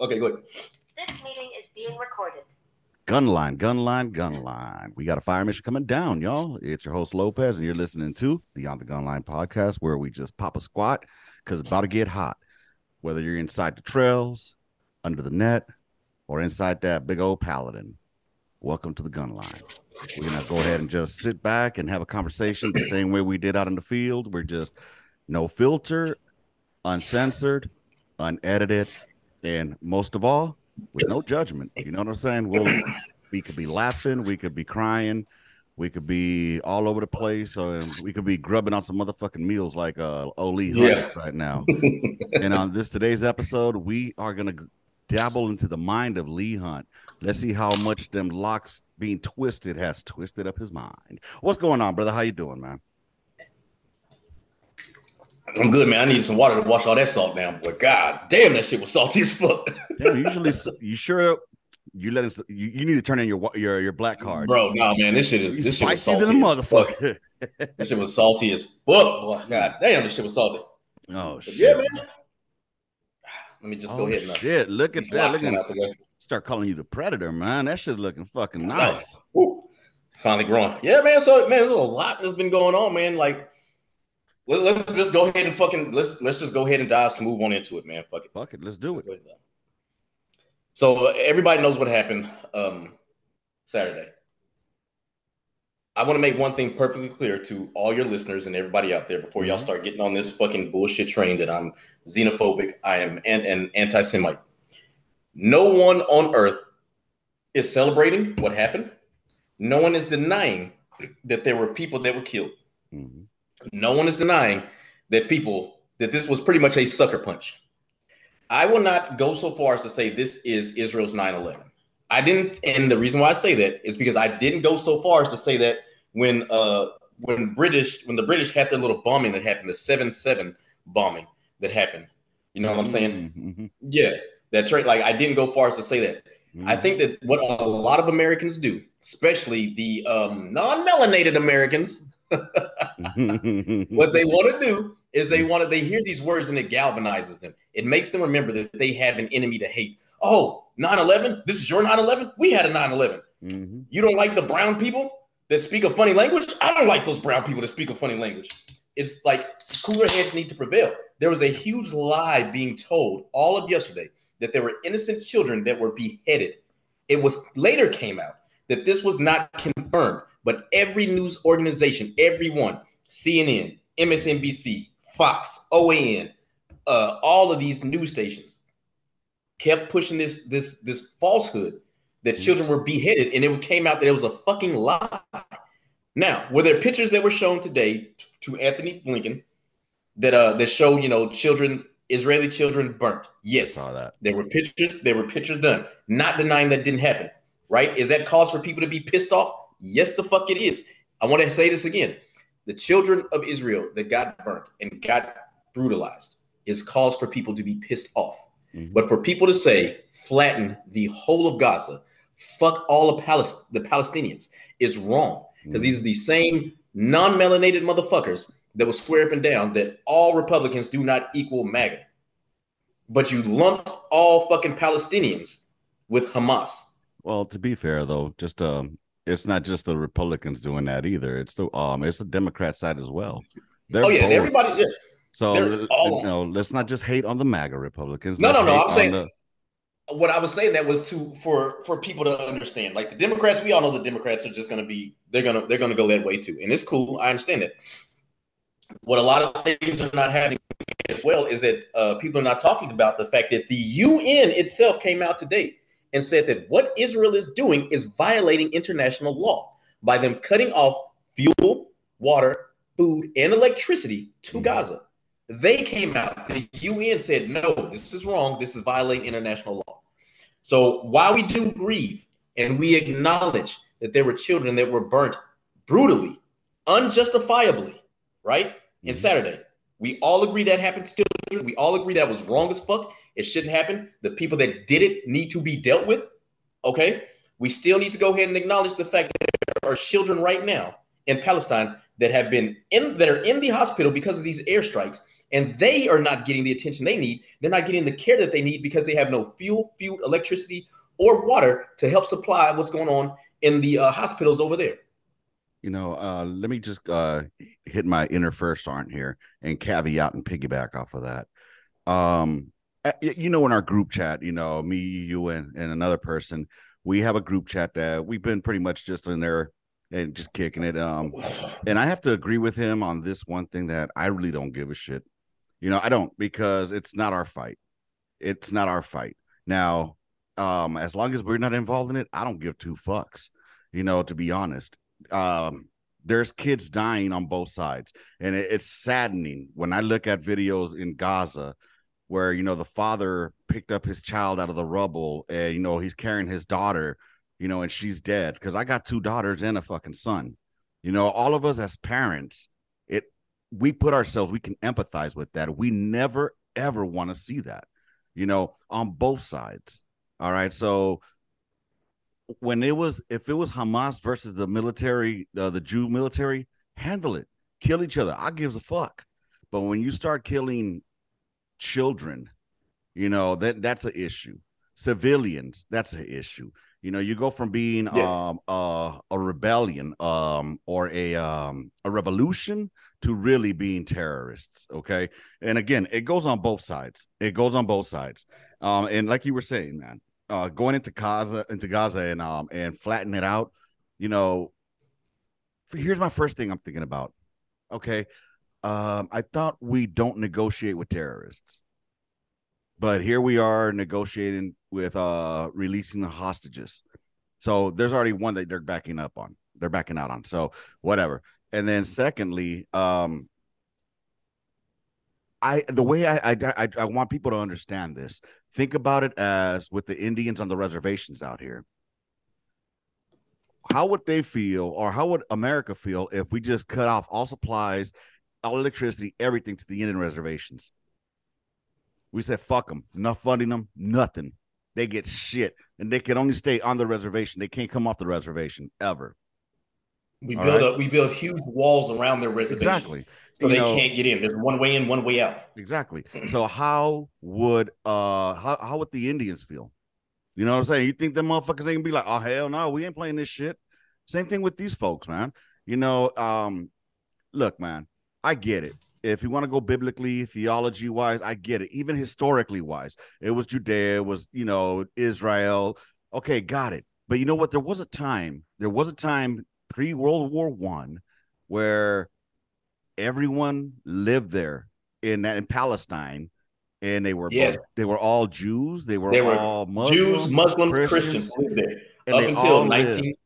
okay, good. This meeting is being recorded. Gunline, gunline, gunline. We got a fire mission coming down, y'all. It's your host Lopez, and you're listening to the On the Gunline podcast, where we just pop a squat because it's about to get hot. Whether you're inside the trails, under the net, or inside that big old paladin, welcome to the gunline. We're gonna go ahead and just sit back and have a conversation the same way we did out in the field. We're just no filter, uncensored, unedited, and most of all, with no judgment. You know what I'm saying? We'll we could be laughing, we could be crying, we could be all over the place, or we could be grubbing on some motherfucking meals like uh Oli Yeah. right now. and on this today's episode, we are gonna dabble into the mind of Lee Hunt. Let's see how much them locks being twisted has twisted up his mind. What's going on, brother? How you doing, man? I'm good, man. I needed some water to wash all that salt down. But god damn, that shit was salty as fuck. Yeah, usually you sure you let us you, you need to turn in your your your black card. Bro, nah, man, this shit is You this shit was salty than a as fuck. motherfucker. This shit was salty as fuck. Boy, god damn, this shit was salty. oh But shit. yeah, man. Let me just oh, go ahead and uh, shit. Look at that. Look at the start calling you the predator, man. That shit's looking fucking Nice. nice. Finally growing. Yeah, man. So man, there's a lot that's been going on, man. Like let, let's just go ahead and fucking let's let's just go ahead and dive smooth on into it, man. Fuck it. Fuck it, let's do it. So uh, everybody knows what happened um Saturday. I want to make one thing perfectly clear to all your listeners and everybody out there before y'all Mhm. start getting on this fucking bullshit train that I'm xenophobic, I am an, an anti-Semite. No one on earth is celebrating what happened. No one is denying that there were people that were killed. No one is denying that people that this was pretty much a sucker punch. I will not go so far as to say this is Israel's 9/11. I didn't, and the reason why I say that is because I didn't go so far as to say that when uh when British when the British had their little bombing that happened, the 7-7 bombing that happened. You know what I'm saying? Mhm, Yeah, that trade. Like I didn't go far as to say that. mhm, I think that what a lot of Americans do, especially the um, non-melanated Americans. what they want to do is they want to they hear these words and it galvanizes them. It makes them remember that they have an enemy to hate. Oh 9-11 this is your 9-11 we had a 9-11 Mhm. you don't like the brown people that speak a funny language? I don't like those brown people that speak a funny language. It's like cooler heads need to prevail. There was a huge lie being told all of yesterday that there were innocent children that were beheaded. It was later came out that this was not confirmed but every news organization everyone cnn msnbc fox oan uh, all of these news stations kept pushing this this this falsehood that Mhm. children were beheaded and it came out that it was a fucking lie now were there pictures that were shown today to antony blinken that uh that show you know children israeli children burnt yes Saw that. there were pictures, there were pictures done. Not denying that didn't happen, right? Is that cause for people to be pissed off? Yes, the fuck it is. I want to say this again. The children of Israel that got burnt and got brutalized is cause for people to be pissed off. Mhm. But for people to say flatten the whole of Gaza, fuck all of Palest- the Palestinians is wrong because these are the same non-melanated motherfuckers that will swear up and down that all Republicans do not equal MAGA. But you lumped all fucking Palestinians with Hamas. Well, to be fair though, just um, it's not just the Republicans doing that either. It's the um, it's the Democrat side as well. They're oh yeah, both. everybody. Yeah. So you know, let's not just hate on the MAGA Republicans. No, Let's no, no, I'm saying- the- What I was saying that was to for for people to understand. Like the Democrats, we all know the Democrats are just going to be they're gonna they're gonna go that way too, and it's cool. I understand it. What a lot of things are not happening as well is that uh, people are not talking about the fact that the UN itself came out today and said that what Israel is doing is violating international law by them cutting off fuel, water, food, and electricity to Mhm. Gaza. They came out. The UN said, no, this is wrong. This is violating international law. So while we do grieve and we acknowledge that there were children that were burnt brutally, unjustifiably, right? In Mhm. Saturday, we all agree that happened to We all agree that was wrong as fuck. It shouldn't happen. The people that did it need to be dealt with. Okay. We still need to go ahead and acknowledge the fact that there are children right now in Palestine that have been in that are in the hospital because of these airstrikes and they are not getting the attention they need. They're not getting the care that they need because they have no fuel, fuel, electricity, or water to help supply what's going on in the uh, hospitals over there. You know, uh, let me just uh, hit my inner first aren't here and caveat and piggyback off of that. Um, you know, in our group chat, you know, me, you, and, and another person, we have a group chat that we've been pretty much just in there and just kicking it. Um, and I have to agree with him on this one thing that I really don't give a shit. You know, I don't because it's not our fight. It's not our fight. Now, um, as long as we're not involved in it, I don't give two fucks. You know, to be honest, um, there's kids dying on both sides, and it, it's saddening when I look at videos in Gaza where you know the father picked up his child out of the rubble, and you know he's carrying his daughter, you know, and she's dead because I got two daughters and a fucking son. You know, all of us as parents, it we put ourselves, we can empathize with that. We never ever want to see that, you know, on both sides. All right. So when it was, if it was Hamas versus the military, uh, the Jew military, handle it, kill each other. I gives a fuck. But when you start killing children, you know that that's an issue. Civilians, that's an issue. You know, you go from being yes. um uh, a rebellion um or a um a revolution to really being terrorists. Okay, and again, it goes on both sides. It goes on both sides. Um, and like you were saying, man, uh, going into Gaza, into Gaza, and um, and flatten it out. You know, here's my first thing I'm thinking about. Okay, um, I thought we don't negotiate with terrorists, but here we are negotiating with uh releasing the hostages. So there's already one that they're backing up on. They're backing out on. So whatever. And then secondly, um, I the way I, I I want people to understand this. Think about it as with the Indians on the reservations out here. How would they feel, or how would America feel if we just cut off all supplies, all electricity, everything to the Indian reservations? We said, fuck them, not funding them, nothing. They get shit, and they can only stay on the reservation. They can't come off the reservation ever. We All build right? up. We build huge walls around their reservation. Exactly. So you they know, can't get in. There's one way in, one way out. Exactly. So how would uh how, how would the Indians feel? You know what I'm saying? You think the motherfuckers ain't gonna be like, oh hell no, we ain't playing this shit. Same thing with these folks, man. You know, um, look, man, I get it. If you want to go biblically, theology wise, I get it. Even historically wise, it was Judea, it was you know Israel. Okay, got it. But you know what? There was a time. There was a time pre World War One, where everyone lived there in in Palestine, and they were yes. Both, they were all Jews. They were, they were all Muslims, Jews, Muslims, Christians, Christians lived there up until nineteen. Lived.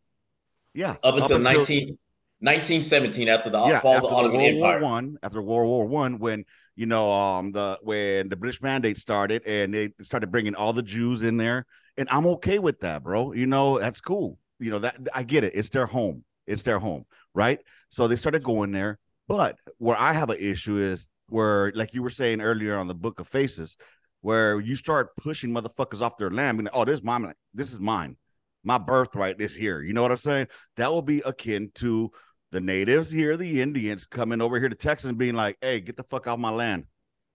Yeah, up until, up until 19, 1917 after the yeah, fall of the Ottoman World Empire. War One, after World War One, when you know um the when the British Mandate started and they started bringing all the Jews in there, and I'm okay with that, bro. You know that's cool. You know that I get it. It's their home. It's their home, right? So they started going there. But where I have an issue is where, like you were saying earlier on the Book of Faces, where you start pushing motherfuckers off their land. And, oh, this is mine. This is mine. My birthright is here. You know what I'm saying? That will be akin to the natives here, the Indians coming over here to Texas and being like, "Hey, get the fuck out my land,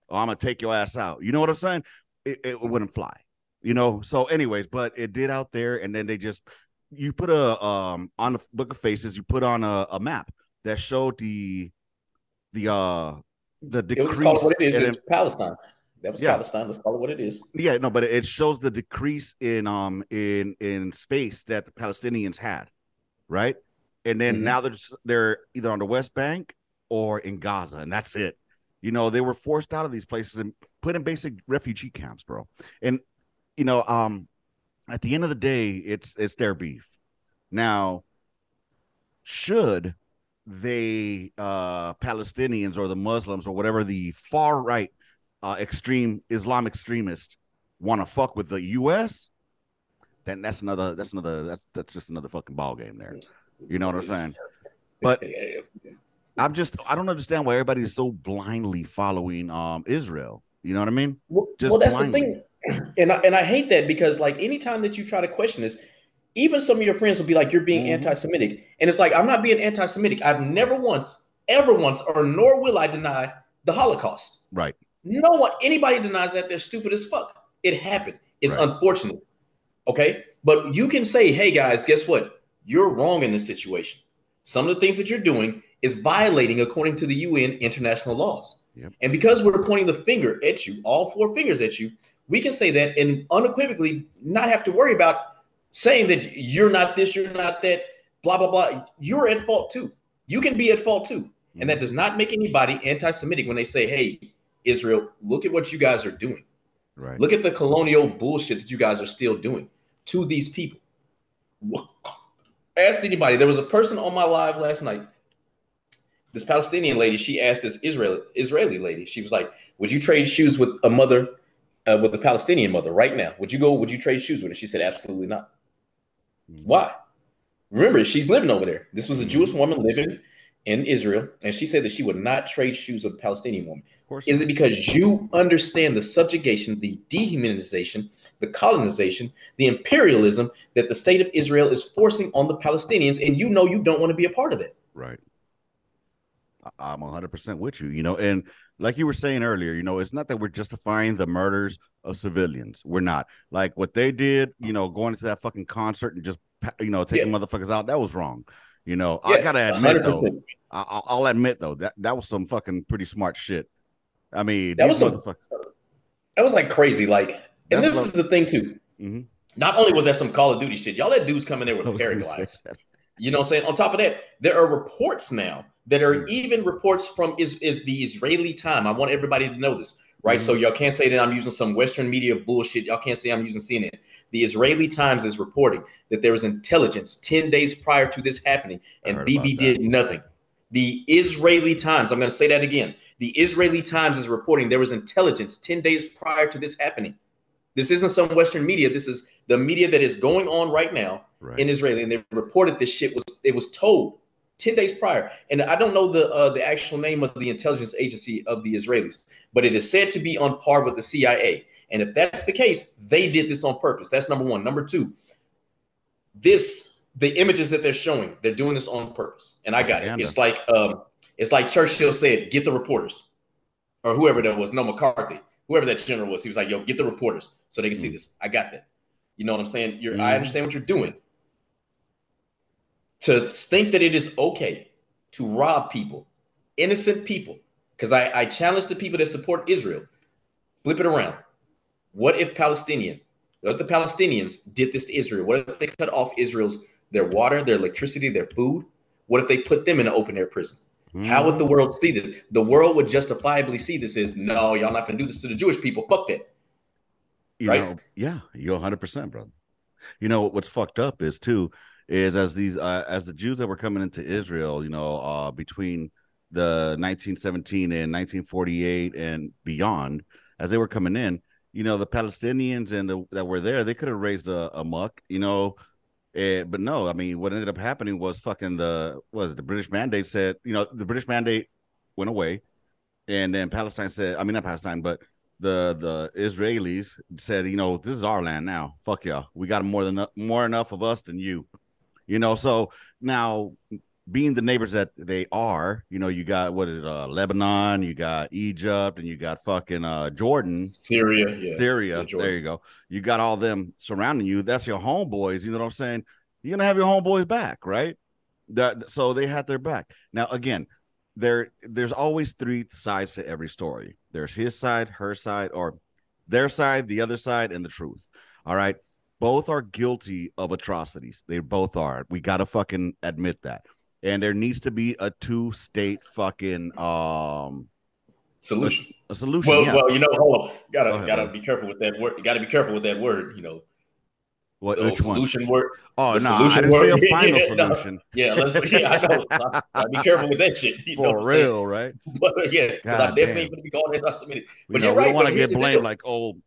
or I'm gonna take your ass out." You know what I'm saying? It, it wouldn't fly. You know. So, anyways, but it did out there, and then they just you put a um on the book of faces you put on a, a map that showed the the uh the decrease. It was called what it is. It's Palestine. That was yeah. Palestine. Let's call it what it is. Yeah, no, but it shows the decrease in um in in space that the Palestinians had, right? And then mm-hmm. now they're just, they're either on the West Bank or in Gaza, and that's it. You know, they were forced out of these places and put in basic refugee camps, bro. And you know, um, at the end of the day, it's it's their beef. Now, should they uh Palestinians or the Muslims or whatever the far right uh extreme Islam extremists want to fuck with the US, then that's another that's another that's that's just another fucking ball game there. You know what I'm saying? But I'm just I don't understand why everybody's so blindly following um Israel. You know what I mean? Well, well that's blindly. the thing and I, and I hate that because like anytime that you try to question this, even some of your friends will be like, "You're being mm-hmm. anti-Semitic," and it's like I'm not being anti-Semitic. I've never once, ever once, or nor will I deny the Holocaust. Right. No one, anybody denies that they're stupid as fuck. It happened. It's Right. unfortunate. Okay. But you can say, hey guys, guess what? You're wrong in this situation. Some of the things that you're doing is violating according to the UN international laws. Yep. And because we're pointing the finger at you, all four fingers at you, we can say that and unequivocally not have to worry about saying that you're not this, you're not that, blah, blah, blah. You're at fault too. You can be at fault too. And that does not make anybody anti Semitic when they say, hey, Israel, look at what you guys are doing. Right. Look at the colonial bullshit that you guys are still doing to these people. Ask anybody. There was a person on my live last night. This Palestinian lady, she asked this Israeli Israeli lady. She was like, "Would you trade shoes with a mother, uh, with a Palestinian mother right now? Would you go? Would you trade shoes with her?" She said, "Absolutely not." Why? Remember, she's living over there. This was a Jewish woman living in Israel, and she said that she would not trade shoes with a Palestinian woman. Of. Is it because you understand the subjugation, the dehumanization, the colonization, the imperialism that the state of Israel is forcing on the Palestinians, and you know you don't want to be a part of that? Right. I'm 100% with you, you know, and like you were saying earlier, you know, it's not that we're justifying the murders of civilians. We're not. Like what they did, you know, going into that fucking concert and just, you know, taking motherfuckers out, that was wrong. You know, I gotta admit though, 100%. I- I'll, I'll admit though that that was some fucking pretty smart shit. I mean, That was some-. That was like crazy. Like, and That's this is the thing too. Mhm. Not only was that some Call of Duty shit, y'all let dudes come in there with paraglides. You know what I'm saying? On top of that, there are reports now that are even reports from is, is the Israeli time. I want everybody to know this, right? So y'all can't say that I'm using some Western media bullshit. Y'all can't say I'm using CNN. The Israeli Times is reporting that there was intelligence 10 days prior to this happening, and Bibi did nothing. The Israeli Times, I'm going to say that again. The Israeli Times is reporting there was intelligence 10 days prior to this happening. This isn't some Western media. This is the media that is going on right now Right. in Israel, and they reported this shit was it was told ten days prior. And I don't know the uh, the actual name of the intelligence agency of the Israelis, but it is said to be on par with the CIA. And if that's the case, they did this on purpose. That's number one. Number two, this the images that they're showing, they're doing this on purpose. And I got it. It's like um, it's like Churchill said, "Get the reporters," or whoever that was. No, McCarthy, whoever that general was. He was like, "Yo, get the reporters so they can see this." I got that. You know what I'm saying? You're, I Mhm. understand what you're doing. To think that it is okay to rob people, innocent people, because I, I challenge the people that support Israel. Flip it around. What if Palestinian, what if the Palestinians did this to Israel? What if they cut off Israel's their water, their electricity, their food? What if they put them in an open air prison? How would the Mm-hmm. world see this? The world would justifiably see this as no, y'all not gonna do this to the Jewish people. Fuck that. you right? know, yeah, you're 100 percent, brother. You know what's fucked up is too is as these uh, as the Jews that were coming into Israel, you know, uh, between the 1917 and 1948 and beyond, as they were coming in, you know, the Palestinians and the, that were there, they could have raised a, a muck, you know. eh, but no, I mean, what ended up happening was fucking the was it, the British mandate said, you know, the British mandate went away, and then Palestine said, I mean, not Palestine, but the the Israelis said, you know, this is our land now. Fuck y'all. We got more than more enough of us than you. You know, so now being the neighbors that they are, you know, you got what is it, uh, Lebanon, you got Egypt, and you got fucking uh Jordan, Syria, yeah. Syria. Yeah, there you go. You got all them surrounding you. That's your homeboys. You know what I'm saying? You're gonna have your homeboys back, right? That so they had their back. Now again, there there's always three sides to every story. There's his side, her side, or their side, the other side, and the truth. All right. Both are guilty of atrocities. They both are. We gotta fucking admit that. And there needs to be a two-state fucking um Solution. a solution. Well, yeah. well, you know, hold on. Gotta ahead, gotta be careful with that word. You gotta be careful with that word, you know. what, The which one? solution word. Oh no, I solution didn't say a final Yeah, no. solution. Yeah, let's yeah, I know. I, gotta be careful with that shit. You For what I'm saying? real, right? But yeah, because I definitely damn. ain't gonna be called anti-Semitic. We But know, you're right. we don't want to get blamed like oh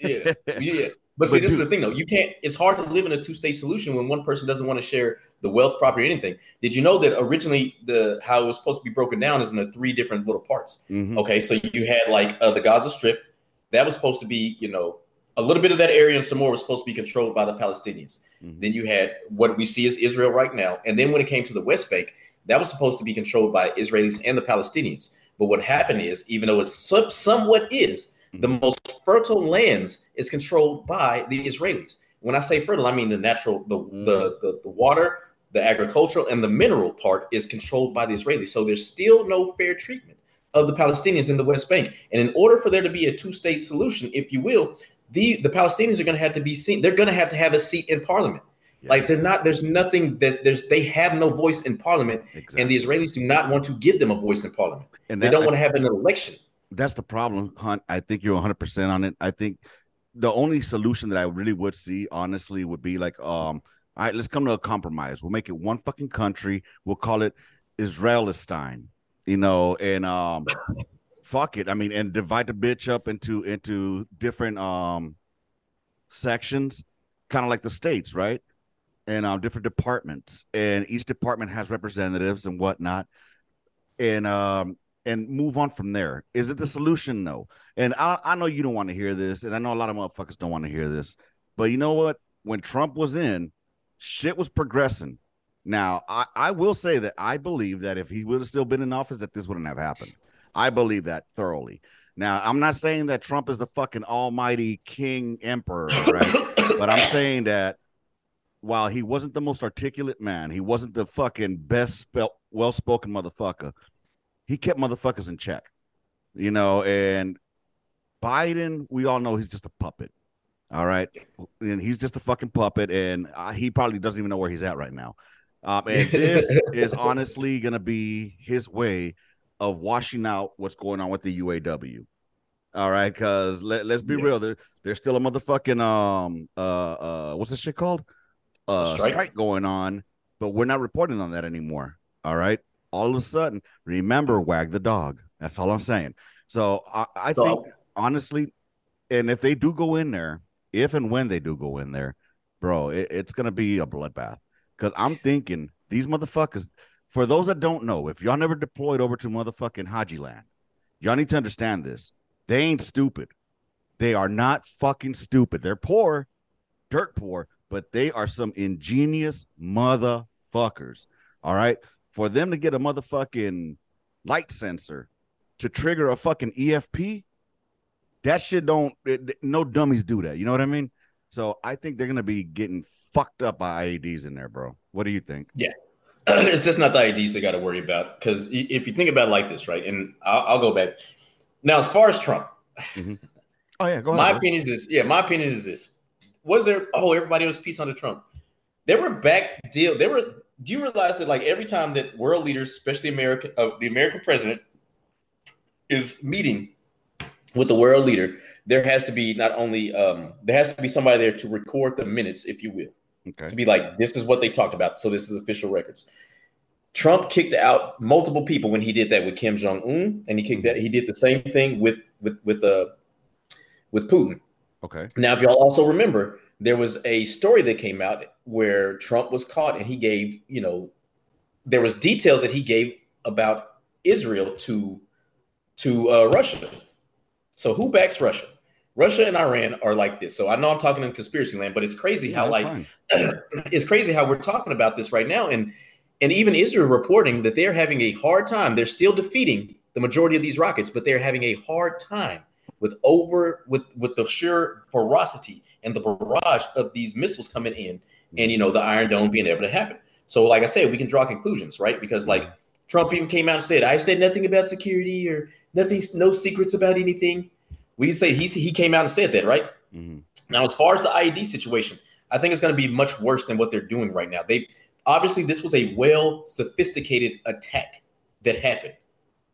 Yeah, yeah. But see, But this is the thing, though. You can't. It's hard to live in a two-state solution when one person doesn't want to share the wealth, property, or anything. Did you know that originally the how it was supposed to be broken down is into three different little parts? mhm. Okay, so you had like uh, the Gaza Strip. That was supposed to be, you know, a little bit of that area and some more was supposed to be controlled by the Palestinians. Mhm. Then you had what we see as Israel right now. And then when it came to the West Bank, that was supposed to be controlled by Israelis and the Palestinians. But what happened is, even though it's some, somewhat is, the Mhm. most fertile lands is controlled by the Israelis. When I say fertile, I mean the natural, the, Mhm. the, the, the water, the agricultural, and the mineral part is controlled by the Israelis. So there's still no fair treatment of the Palestinians in the West Bank. And in order for there to be a two-state solution, if you will, the, the Palestinians are going to have to be seen. They're going to have to have a seat in parliament. Like they're not. There's nothing that there's. They have no voice in parliament, and the. Israelis do not want to give them a voice in parliament. and They don't want to have an election. That's the problem, Hunt. I think you're 100 percent on it. I think the only solution that I really would see, honestly, would be like, um, all right, let's come to a compromise. We'll make it one fucking country. We'll call it Israelistan, you know, and um, fuck it. I mean, and divide the bitch up into into different um sections, kind of like the states, right? And um, different departments, and each department has representatives and whatnot, and um, and move on from there. Is it the mm-hmm. solution? No. And I, I know you don't want to hear this, and I know a lot of motherfuckers don't want to hear this, but you know what? When Trump was in, shit was progressing. Now, I, I will say that I believe that if he would have still been in office, that this wouldn't have happened. I believe that thoroughly. Now, I'm not saying that Trump is the fucking almighty king emperor, right? but I'm saying that while he wasn't the most articulate man, he wasn't the fucking best spelt, well-spoken motherfucker. He kept motherfuckers in check, you know. And Biden, we all know he's just a puppet. All right, and he's just a fucking puppet, and uh, he probably doesn't even know where he's at right now. Um, and this is honestly gonna be his way of washing out what's going on with the UAW. All right, because let, let's be Yeah. real, there, there's still a motherfucking um uh uh what's this shit called? Uh strike? strike going on, but we're not reporting on that anymore. All right. All of a sudden, remember wag the dog. That's all I'm saying. So I, I So- think honestly, and if they do go in there, if and when they do go in there, bro, it, it's gonna be a bloodbath. Because I'm thinking these motherfuckers. For those that don't know, if y'all never deployed over to motherfucking Haji Land, y'all need to understand this. They ain't stupid. They are not fucking stupid. They're poor, dirt poor, but they are some ingenious motherfuckers. All right. For them to get a motherfucking light sensor to trigger a fucking EFP, that shit don't, it, no dummies do that. You know what I mean? So I think they're going to be getting fucked up by IEDs in there, bro. What do you think? Yeah, it's just not the IEDs they got to worry about. Because if you think about it like this, right? And I'll, I'll go back now. As far as Trump, mm-hmm. Oh, yeah. Go my ahead. bro. opinion is this. Yeah, my opinion is this. Was there? Oh, everybody was peace under Trump. There were back deal. There were. Do you realize that like every time that world leaders, especially American, uh, the American president, is meeting with the world leader, there has to be not only um, there has to be somebody there to record the minutes, if you will, Okay. to be like this is what they talked about, so this is official records. Trump kicked out multiple people when he did that with Kim Jong Un, and he kicked that. He did the same thing with with with uh, with Putin. Okay. Now, if y'all also remember, there was a story that came out where Trump was caught and he gave, you know, there was details that he gave about Israel to to uh, Russia. So who backs Russia? Russia and Iran are like this. So I know I'm talking in conspiracy land, but it's crazy Yeah, how like it's crazy how we're talking about this right now and and even Israel reporting that they're having a hard time. They're still defeating the majority of these rockets, but they're having a hard time with over with with the sheer ferocity and the barrage of these missiles coming in and you know the Iron Dome being able to happen. So like I said, we can draw conclusions, right? Because like Trump even came out and said, "I said nothing about security or nothing, no secrets about anything." We say he he came out and said that, right? Mhm. Now, as far as the IED situation, I think it's going to be much worse than what they're doing right now. They obviously this was a well sophisticated attack that happened.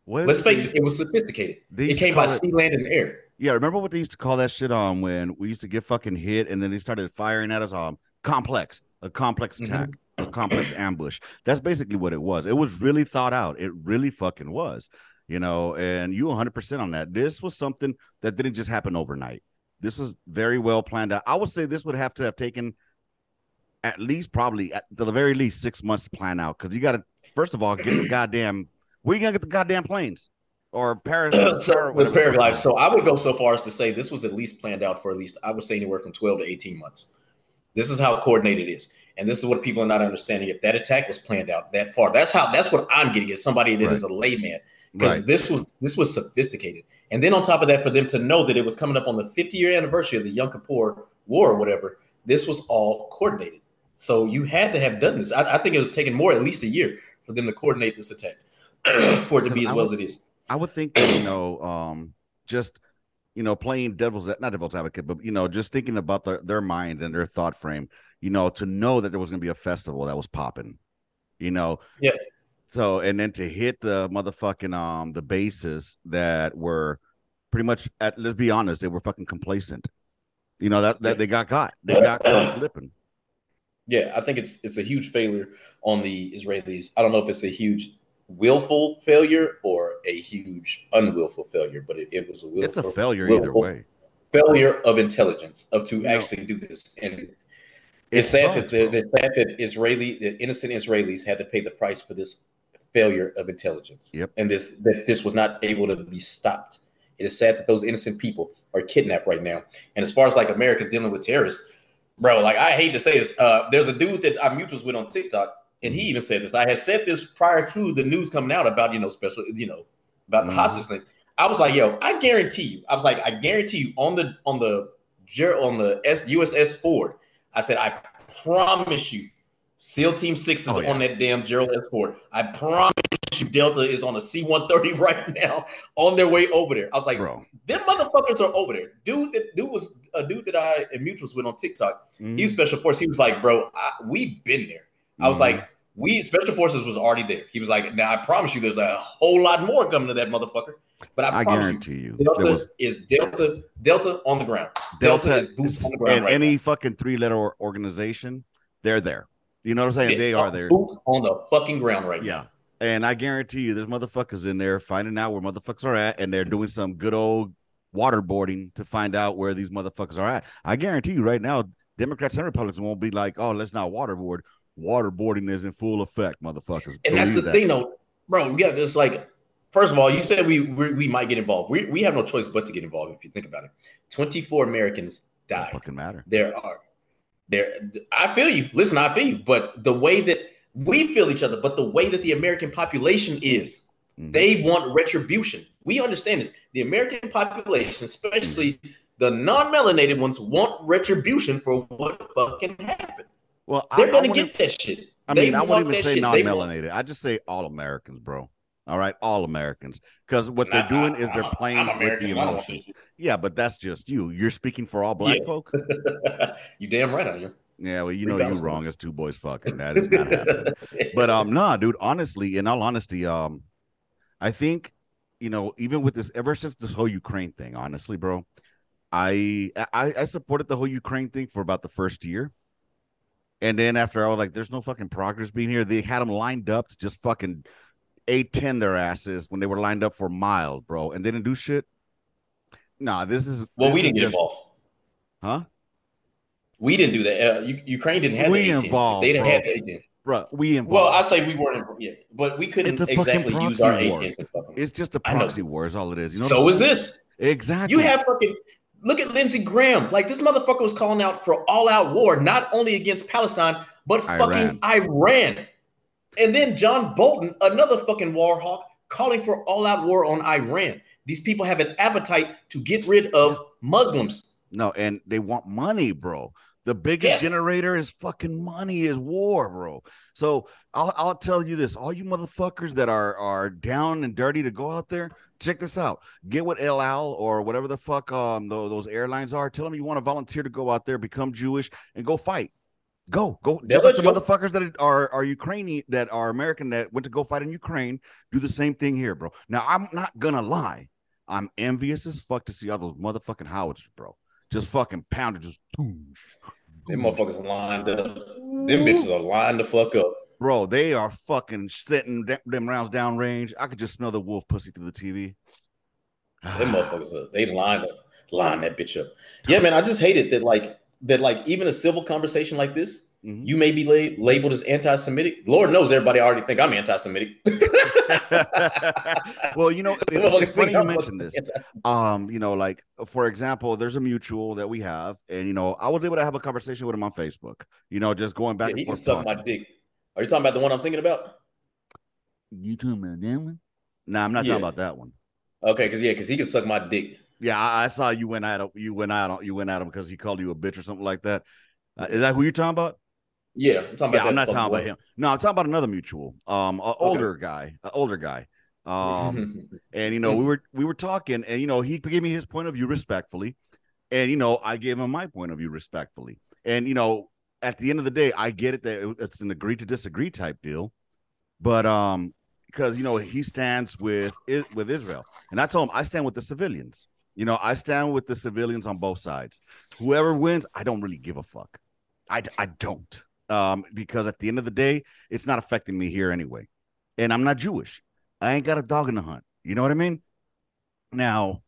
What Let's face it, it was sophisticated. It came by it- sea, land, and air. Yeah, remember what they used to call that shit on when we used to get fucking hit and then they started firing at us um complex, a complex Mhm. attack, a complex ambush. That's basically what it was. It was really thought out. It really fucking was. You know, and you 100% on that. This was something that didn't just happen overnight. This was very well planned out. I would say this would have to have taken at least probably at the very least 6 months to plan out cuz you got to first of all get the goddamn where you to get the goddamn planes or Paris so or with whatever they're paragliders. called. So I would go so far as to say this was at least planned out for at least I would say anywhere from 12 to 18 months. This is how coordinated it is. And this is what people are not understanding. If that attack was planned out that far, that's how that's what I'm getting as somebody that is a layman. because Right. this was this was sophisticated. And then on top of that, for them to know that it was coming up on the 50 year anniversary of the Yom Kippur War or whatever, this was all coordinated. So you had to have done this. I, I think it was taking more at least a year for them to coordinate this attack for it to be as well would- as it is. I would think that you know, um, just you know, playing devil's not devil's advocate, but you know, just thinking about their their mind and their thought frame, you know, to know that there was going to be a festival that was popping, you know, Yeah. So and then to hit the motherfucking um the bases that were pretty much at let's be honest, they were fucking complacent. You know that that they got caught, they got caught slipping. Yeah, I think it's it's a huge failure on the Israelis. I don't know if it's a huge willful failure or a huge unwillful failure, but it, it was a willful It's a failure either way. failure of intelligence of to You know, actually do this. And It it's sad sucks, that the, it's sad that Israeli, the innocent Israelis had to pay the price for this failure of intelligence. Yep. And this that this was not able to be stopped. It is sad that those innocent people are kidnapped right now. And as far as like America dealing with terrorists, bro, like I hate to say this, uh, there's a dude that I'm mutuals with on TikTok, and he even said this. I had said this prior to the news coming out about you know special, you know, about the Mhm. hostage thing. I was like, yo, I guarantee you. I was like, I guarantee you on the on the on the S, USS Ford. I said, I promise you, SEAL Team Six is Oh, yeah. on that damn Gerald S. Ford. I promise you, Delta is on a C one thirty right now on their way over there. I was like, Bro. them motherfuckers are over there. Dude, that dude was a dude that I am mutuals with on TikTok. He was special force. He was like, bro, I, we've been there. I was like, mm-hmm. we special forces was already there. He was like, now I promise you, there's a whole lot more coming to that motherfucker. But I, I promise guarantee you, you, Delta was is Delta Delta on the ground. Delta, is boots on the ground and right any now. fucking three letter organization, they're there. You know what I'm saying? They are there. Boots on the fucking ground right Yeah. And I guarantee you, there's motherfuckers in there finding out where motherfuckers are at, and they're doing some good old waterboarding to find out where these motherfuckers are at. I guarantee you, right now, Democrats and Republicans won't be like, "Oh, let's not waterboard." Waterboarding is in full effect, motherfuckers. And that's the that. thing, though, bro. Yeah, it's like, first of all, you said we we, we might get involved. We, we have no choice but to get involved if you think about it. Twenty four Americans Don't died. fucking matter. There are there. I feel you. Listen, I feel you. But the way that we feel each other, but the way that the American population is, Mhm. they want retribution. We understand this. The American population, especially the non-melanated ones, want retribution for what fucking happened. Well, I- They're I gonna wanna- get that shit. I They mean, I want won't even say shit. Non-melanated. I just say all Americans, bro. All right, all Americans, because what Nah, they're doing is they're I'm- playing I'm with the I don't want emotions. Yeah, but that's just you. You're speaking for all black Yeah. folk. you damn right I am. Yeah, well, you Free know you're wrong. It's two boys fucking. That is not happening. But um, nah, dude. Honestly, in all honesty, um, I think you know, even with this, ever since this whole Ukraine thing, honestly, bro, I I, I supported the whole Ukraine thing for about the first year, and then after I was like, "There's no fucking progress being here." They had them lined up to just fucking a ten their asses when they were lined up for miles, bro, and they didn't do shit. Nah, this is well, this we didn't get just- involved. huh? We didn't do that. Uh, U- Ukraine didn't have We the 18s. involved, They didn't bro. have the 18s. Bro, we involved. Well, I say we weren't, yeah, but we couldn't It's a fucking exactly use our war. 18s. it's just a proxy war, is all it is. You know so is this. exactly. You have fucking look at Lindsey Graham. Like this motherfucker was calling out for all-out war, not only against Palestine, but fucking Iran. And then John Bolton, another fucking war hawk, calling for all-out war on Iran. These people have an appetite to get rid of Muslims. No, and they want money, bro. The biggest Yes. generator is fucking money, is war, bro. So I'll I'll tell you this: all you motherfuckers that are are down and dirty to go out there, check this out. Get with El Al or whatever the fuck um tho- those airlines are. Tell them you want to volunteer to go out there, become Jewish, and go fight. Go, go. Just like the motherfuckers that are are Ukrainian, that are American, that went to go fight in Ukraine, do the same thing here, bro. Now I'm not gonna lie, I'm envious as fuck to see all those motherfucking howitzers, bro. Just fucking pounded, just. Them mm. motherfuckers lined up. Them bitches are lined the fuck up. Bro, they are fucking setting them, rounds down range. I could just smell the wolf pussy through the TV. Them motherfuckers, are, they lined up, lined that bitch up. Yeah, man, I just hate it that like that like even a civil conversation like this, Mhm. you may be la- labeled as anti-Semitic. Lord knows everybody already think I'm anti-Semitic. well, you know, it's, Motherfuckers it's funny you mentioned this. anti- Um, you know, like for example, there's a mutual that we have, and you know, I was able to have a conversation with him on Facebook. You know, just going back Yeah, he and can forth. suck my dick. Are you talking about the one I'm thinking about? You talking about that one? Nah, I'm not Yeah. talking about that one. Okay, because yeah, because he can suck my dick. Yeah, I, I saw you went at him. You went out. on- You went at him because he called you a bitch or something like that. Uh, is that who you're talking about? Yeah, I'm talking Yeah, about. I'm not talking boy. about him. No, I'm talking about another mutual. Um, an older guy, an older guy. Um, and you know, we were we were talking, and you know, he gave me his point of view respectfully, and you know, I gave him my point of view respectfully. And you know, at the end of the day, I get it that it's an agree to disagree type deal, but um, because you know he stands with with Israel, and I told him I stand with the civilians. You know, I stand with the civilians on both sides. Whoever wins, I don't really give a fuck. I I don't. Um, because at the end of the day, it's not affecting me here anyway, and I'm not Jewish. I ain't got a dog in the hunt. You know what I mean? Now,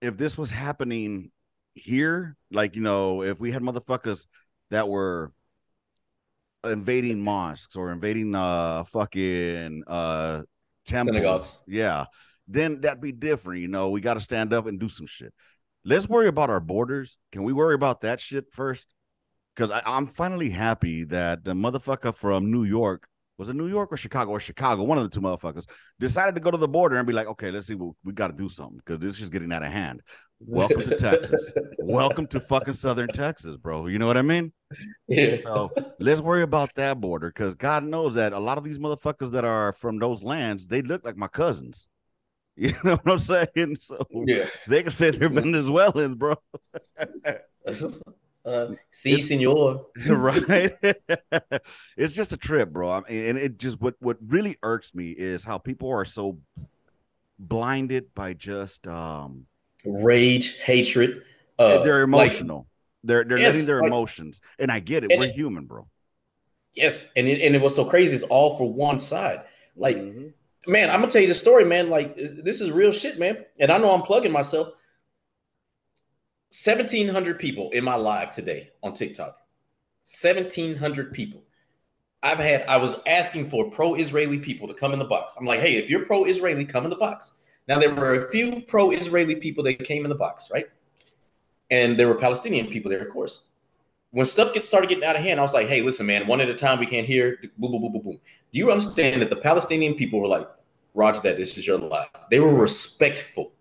if this was happening here, like you know, if we had motherfuckers that were invading mosques or invading uh fucking uh temples, Synagogues. yeah, then that'd be different. You know, we got to stand up and do some shit. Let's worry about our borders. Can we worry about that shit first? Because I'm finally happy that the motherfucker from New York was it New York or Chicago or Chicago, one of the two motherfuckers decided to go to the border and be like, okay, let's see, what we got to do something because this is getting out of hand. Welcome to Texas. Welcome to fucking Southern Texas, bro. You know what I mean? yeah. So let's worry about that border because God knows that a lot of these motherfuckers that are from those lands, they look like my cousins. You know what I'm saying? So Yeah. they can say they're Venezuelans, bro. Uh, see, senor. right? it's just a trip, bro. I mean, and it just what what really irks me is how people are so blinded by just um Rage, hatred. Uh, they're like, emotional. they're they're Yes, letting their like- emotions, and I get it. We're it- human, bro. yes, and it, and it was so crazy. It's all for one side. Like, Mhm. man, I'm gonna tell you the story, man. Like, this is real shit, man. And I know I'm plugging myself. 1,700 people in my live today on TikTok. 1,700 people. I've had, I was asking for pro Israeli people to come in the box. I'm like, hey, if you're pro Israeli, come in the box. Now, there were a few pro Israeli people that came in the box, right? And there were Palestinian people there, of course. When stuff gets started getting out of hand, I was like, hey, listen, man, one at a time, we can't hear. Boom, boom, boom, boom, boom. Do you understand that the Palestinian people were like, Roger that, this is your life? They were respectful.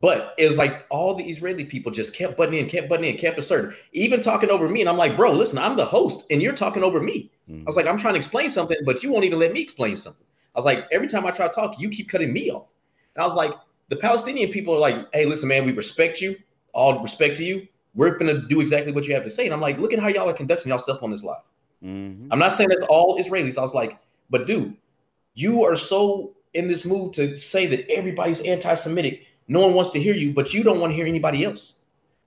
But it was like all the Israeli people just kept butting in, kept butting in, kept asserting, even talking over me. And I'm like, bro, listen, I'm the host and you're talking over me. I was like, I'm trying to explain something, but you won't even let me explain something. I was like, every time I try to talk, you keep cutting me off. And I was like, the Palestinian people are like, hey, listen, man, we respect you. All respect to you. We're going to do exactly what you have to say. And I'm like, look at how y'all are conducting yourself on this live. Mhm. I'm not saying that's all Israelis. I was like, but dude, you are so in this mood to say that everybody's anti-Semitic. No one wants to hear you, but you don't want to hear anybody else.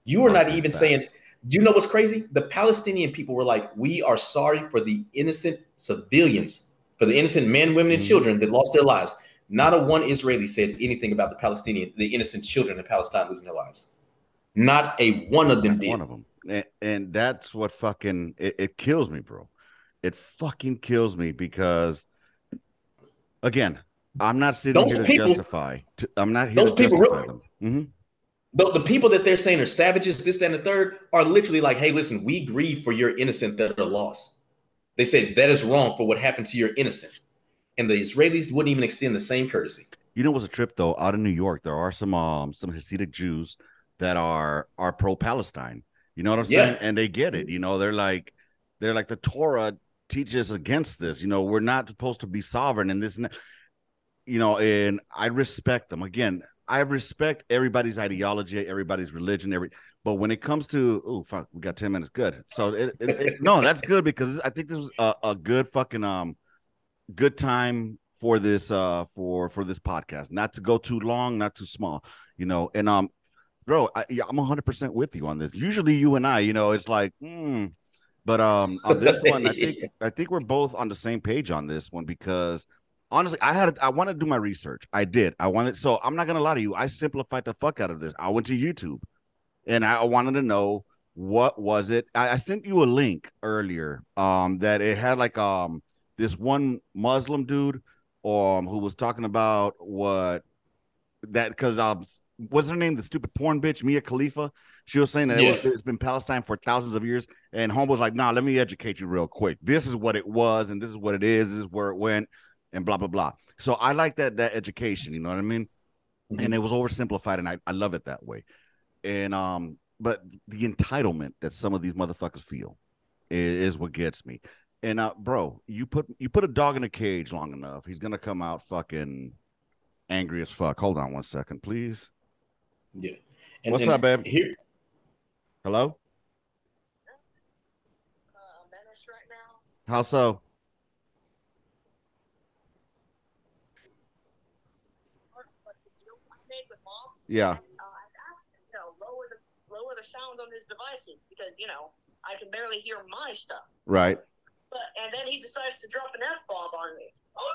You are not even saying. You know what's crazy? The Palestinian people were like, "We are sorry for the innocent civilians, for the innocent men, women, and Mhm. children that lost their lives." Not a one Israeli said anything about the Palestinian, the innocent children in Palestine losing their lives. Not a one of them Not did. one of them, and, and that's what fucking it, it kills me, bro. It fucking kills me because, again, I'm not sitting Those here to people- justify. I'm not here those to people justify really- them. Mhm. The, the people that they're saying are savages, this and the third, are literally like, hey, listen, we grieve for your innocent that are lost. They said that is wrong for what happened to your innocent. And the Israelis wouldn't even extend the same courtesy. You know, it was a trip though. Out in New York, there are some um some Hasidic Jews that are are pro Palestine. You know what I'm Yeah. saying? And they get it. You know, they're like they're like the Torah teaches against this. You know, we're not supposed to be sovereign in this and that. You know, and I respect them. Again, I respect everybody's ideology, everybody's religion, every. But when it comes to oh fuck, we got ten minutes. Good. So it, it, it- no, that's good because I think this was a, a good fucking um good time for this uh for for this podcast not to go too long not too small you know and um bro I, yeah, i'm 100% with you on this usually you and i you know it's like hmm. but um on this one i think i think we're both on the same page on this one because honestly i had i wanted to do my research. I did. I wanted so i'm not gonna lie to you i simplified the fuck out of this. I went to youtube and i wanted to know what was it. I, I sent you a link earlier um that it had like um this one Muslim dude um who was talking about what that because um what's her name? The stupid porn bitch Mia Khalifa. She was saying that it Yeah. was, it's been Palestine for thousands of years and home was like nah let me educate you real quick. This is what it was and this is what it is. This is where it went and blah blah blah. So I like that that education. You know what I mean? Mhm. And it was oversimplified, and I I love it that way. And um, but the entitlement that some of these motherfuckers feel is, is what gets me. And uh, bro, you put you put a dog in a cage long enough, he's gonna come out fucking angry as fuck. Hold on one second, please. Yeah. And, What's and up, babe? Here, Hello, uh, a menace right now. how so? But the deal I made with mom, Yeah, uh, asked you know, lower the lower the sound on his devices because you know I can barely hear my stuff. right. But and then he decides to drop an f bomb on me. Oh.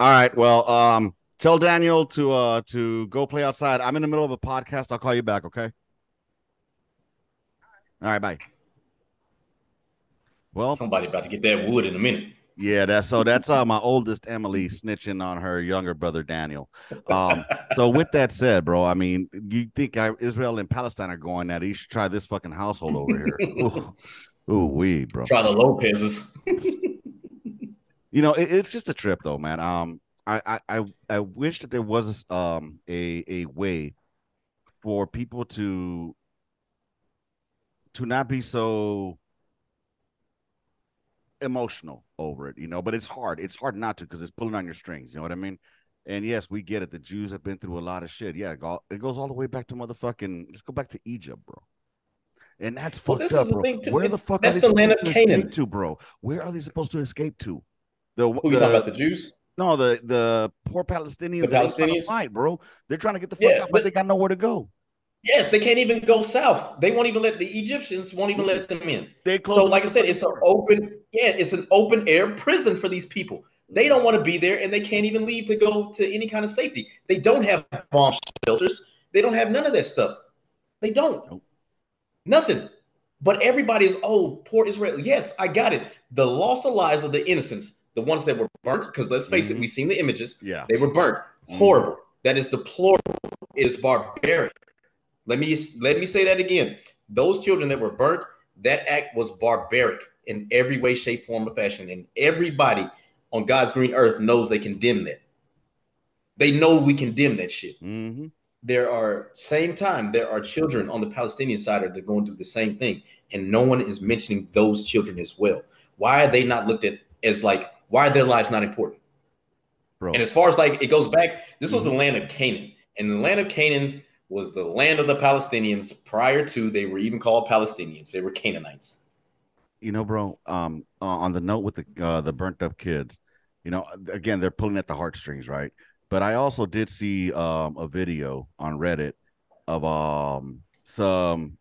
All right. Well, um, tell Daniel to uh to go play outside. I'm in the middle of a podcast. I'll call you back. Okay. All right. Bye. Well, somebody about to get that wood in a minute. Yeah, that's so that's uh my oldest Emily snitching on her younger brother Daniel. Um, so with that said, bro, I mean, you think I, Israel and Palestine are going at it? You should try this fucking household over here. Ooh, ooh, we, bro. Try the Lopez's. You know, it, it's just a trip though, man. Um, I, I, I, I wish that there was um a a way for people to to not be so emotional over it, you know. But it's hard. It's hard not to because it's pulling on your strings. You know what I mean? And yes, we get it. The Jews have been through a lot of shit. Yeah, it goes all the way back to motherfucking. Let's go back to Egypt, bro. And that's Well, fucked up, the bro. Where the fuck that's are they the land of to escape Canaan. to, bro? Where are they supposed to escape to? The, Who you talking about? The Jews? no, the the poor Palestinians. The that ain't trying Palestinians? fight, bro. They're trying to get the fuck Yeah, out, but but- they got nowhere to go. Yes, they can't even go south. They won't even let the Egyptians won't even let them in. They close So, like I said, it's an open, yeah, it's an open air prison for these people. They don't want to be there, and they can't even leave to go to any kind of safety. They don't have bomb shelters. They don't have none of that stuff. They don't. Nope. Nothing. But everybody is, oh, poor Israel. Yes, I got it. The loss of lives of the innocents, the ones that were burnt, because let's face Mhm. it, we've seen the images. Yeah, They were burnt. Mhm. Horrible. That is deplorable. It is barbaric. Let me let me say that again. Those children that were burnt, that act was barbaric in every way, shape, form, or fashion. And everybody on God's green earth knows they condemn that. They know we condemn that shit. hmm There are same time there are children on the Palestinian side that are going through the same thing, and no one is mentioning those children as well. Why are they not looked at as like? Why are their lives not important? bro. And as far as like it goes back, this was the land of Canaan, and the land of Canaan was the land of the Palestinians prior to they were even called Palestinians. They were Canaanites. you know, bro. Um, uh, on the note with the uh, the burnt up kids, you know, again, they're pulling at the heartstrings, right? But I also did see um a video on Reddit of um some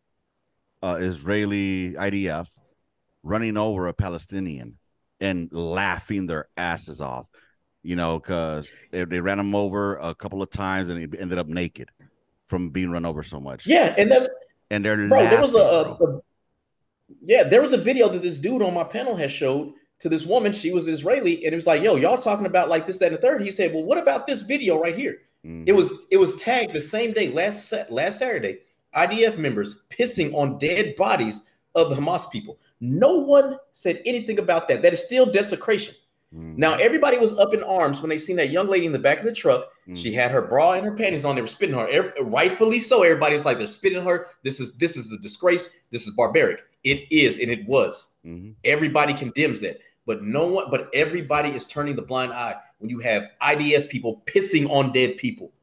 uh, Israeli IDF running over a Palestinian and laughing their asses off, you know, because they, they ran him over a couple of times and he ended up naked from being run over so much. Yeah, and that's and they're bro. There was a, a, yeah, there was a video that this dude on my panel has showed to this woman. She was Israeli, and it was like, "Yo, y'all talking about like this, that, and the third. He said, "Well, what about this video right here?" Mhm. It was it was tagged the same day last last Saturday. IDF members pissing on dead bodies of the Hamas people. No one said anything about that. That is still desecration. Mhm. Now everybody was up in arms when they seen that young lady in the back of the truck. She Mhm. had her bra and her panties on. They were spitting her. Rightfully so. Everybody was like, "They're spitting her. This is this is the disgrace. This is barbaric." It is, and it was. Mhm. Everybody condemns that, but no one, but everybody is turning the blind eye when you have IDF people pissing on dead people.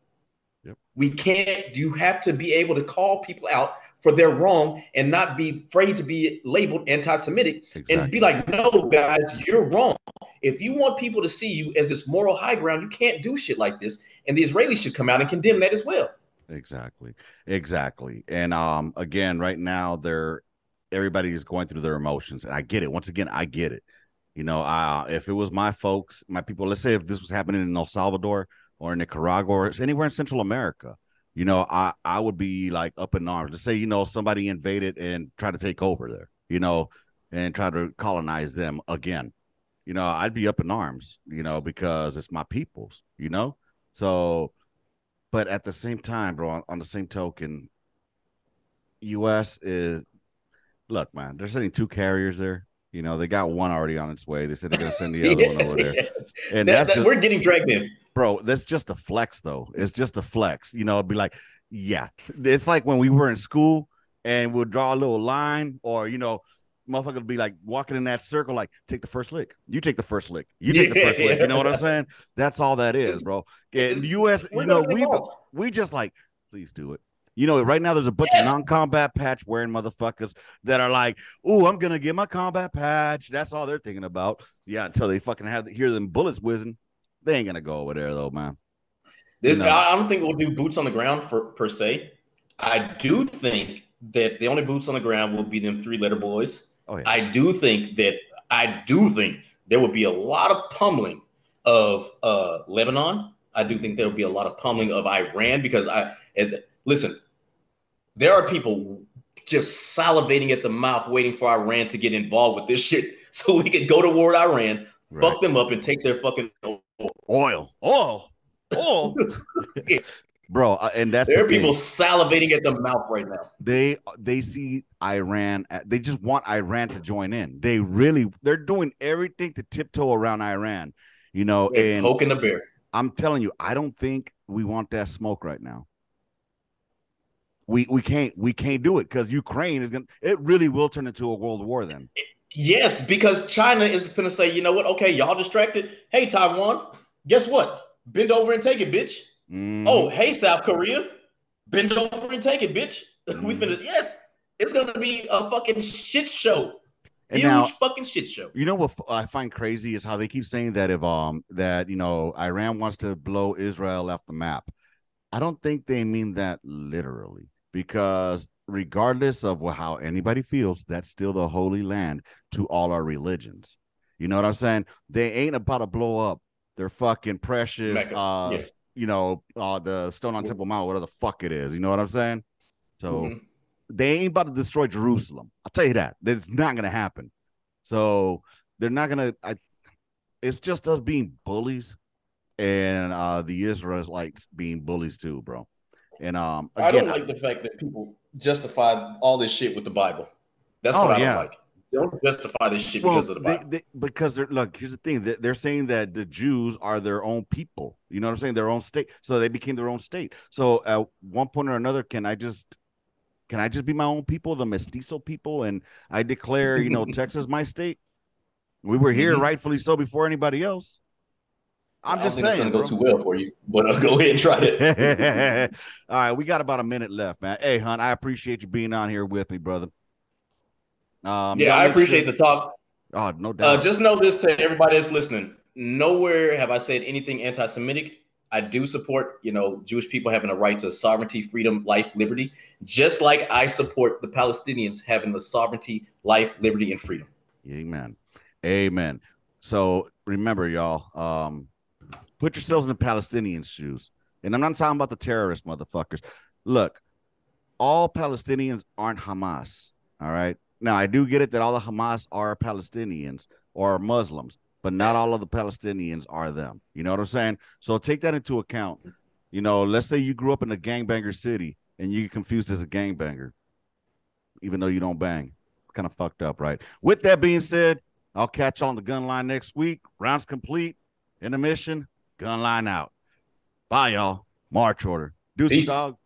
Yep. We can't. You have to be able to call people out for their wrong and not be afraid to be labeled anti-Semitic and be like, "No, guys, you're wrong." If you want people to see you as this moral high ground, you can't do shit like this. And the Israelis should come out and condemn that as well. Exactly. Exactly. And um again, right now they're everybody is going through their emotions. And I get it. Once again, I get it. You know, uh if it was my folks, my people, let's say if this was happening in El Salvador or Nicaragua or anywhere in Central America, you know, I I would be like up in arms. Let's say, you know, somebody invaded and tried to take over there, you know, and try to colonize them again. You know, I'd be up in arms, you know, because it's my people's, you know? So but at the same time, bro, on, on the same token, US is look, man, they're sending two carriers there. You know, they got one already on its way. They said they're gonna send the other one over there. And That- that's that- just, we're getting dragged in. Bro, that's just a flex though. It's just a flex. You know, it'd be like, yeah. It's like when we were in school and we'll draw a little line, or you know, motherfucker would be like walking in that circle, like, take the first lick. You take the first lick. You take the first lick. You know what I'm saying? That's all that is, bro. And US, you know, we we just like, please do it. You know, right now there's a bunch Yes. of non-combat patch wearing motherfuckers that are like, "Oh, I'm gonna get my combat patch." That's all they're thinking about. Yeah, until they fucking have hear them bullets whizzing, they ain't gonna go over there though, man. This No. I don't think we'll do boots on the ground for per se. I do think that the only boots on the ground will be them three letter boys. Oh yeah, I do think that I do think there will be a lot of pummeling of uh, Lebanon. I do think there will be a lot of pummeling of Iran because I listen, there are people just salivating at the mouth waiting for Iran to get involved with this shit so we could go to war with Iran, right. fuck them up, and take their fucking. Oil, oil, oil, bro. uh, and that's There the are people thing. salivating at the mouth right now. They they see Iran. uh, They just want Iran to join in. They really they're doing everything to tiptoe around Iran. You know, They're and poking the bear. I'm telling you, I don't think we want that smoke right now. We we can't we can't do it because Ukraine is gonna. It really will turn into a world war then. Yes, because China is going to say, you know what? Okay, y'all distracted. Hey, Taiwan, guess what? Bend over and take it, bitch. Mhm. Oh, hey, South Korea, bend over and take it, bitch. we Mhm. finna, yes, it's going to be a fucking shit show. and Huge now fucking shit show. you know what I find crazy is how they keep saying that if um that you know Iran wants to blow Israel off the map. I don't think they mean that literally because regardless of how anybody feels, that's still the holy land to all our religions. You know what I'm saying? They ain't about to blow up their fucking precious Mecca, uh yeah. s- you know uh the stone on Temple Mount, whatever the fuck it is. You know what I'm saying? So Mhm. they ain't about to destroy Jerusalem. I'll tell you that. It's not gonna happen. So they're not gonna I it's just us being bullies and uh the Israelites likes being bullies too, bro. And um I don't like the fact that people justify all this shit with the Bible. That's Oh, what I yeah. don't like. Don't justify this shit well, because of the Bible. they- because they're look, here's the thing. They, they're saying that the Jews are their own people. You know what I'm saying? Their own state. So they became their own state. So at one point or another, can I just can I just be my own people, the mestizo people, and I declare, you know, Texas my state? We were here Mhm. rightfully so before anybody else. I'm just saying. it's going to go too well for you, but uh, go ahead and try it. All right, we got about a minute left, man. Hey, Hunt, I appreciate you being on here with me, brother. Um, yeah, I appreciate sure- the talk. Oh, no doubt. Uh, just know this to everybody that's listening. Nowhere have I said anything anti-Semitic. I do support, you know, Jewish people having a right to sovereignty, freedom, life, liberty, just like I support the Palestinians having the sovereignty, life, liberty, and freedom. Amen. Amen. So remember, y'all, um, put yourselves in the Palestinians' shoes. And I'm not talking about the terrorist motherfuckers. Look, all Palestinians aren't Hamas. All right. Now, I do get it that all the Hamas are Palestinians or Muslims, but not all of the Palestinians are them. You know what I'm saying? So take that into account. You know, let's say you grew up in a gangbanger city and you get confused as a gangbanger, even though you don't bang. It's kind of fucked up, right? With that being said, I'll catch you on the gun line next week. Rounds complete. Intermission. Gun line out. Bye, y'all. March order. Deuces, Peace. dog.